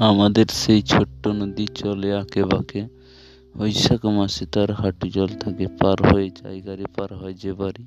আমাদের সেই ছোট্ট নদী চলে আঁকে বাঁকে। বৈশাখ মাসে তার হাঁটু জল থাকে, পার হয়ে যায় গাড়ি পার হয় যে বাড়ি।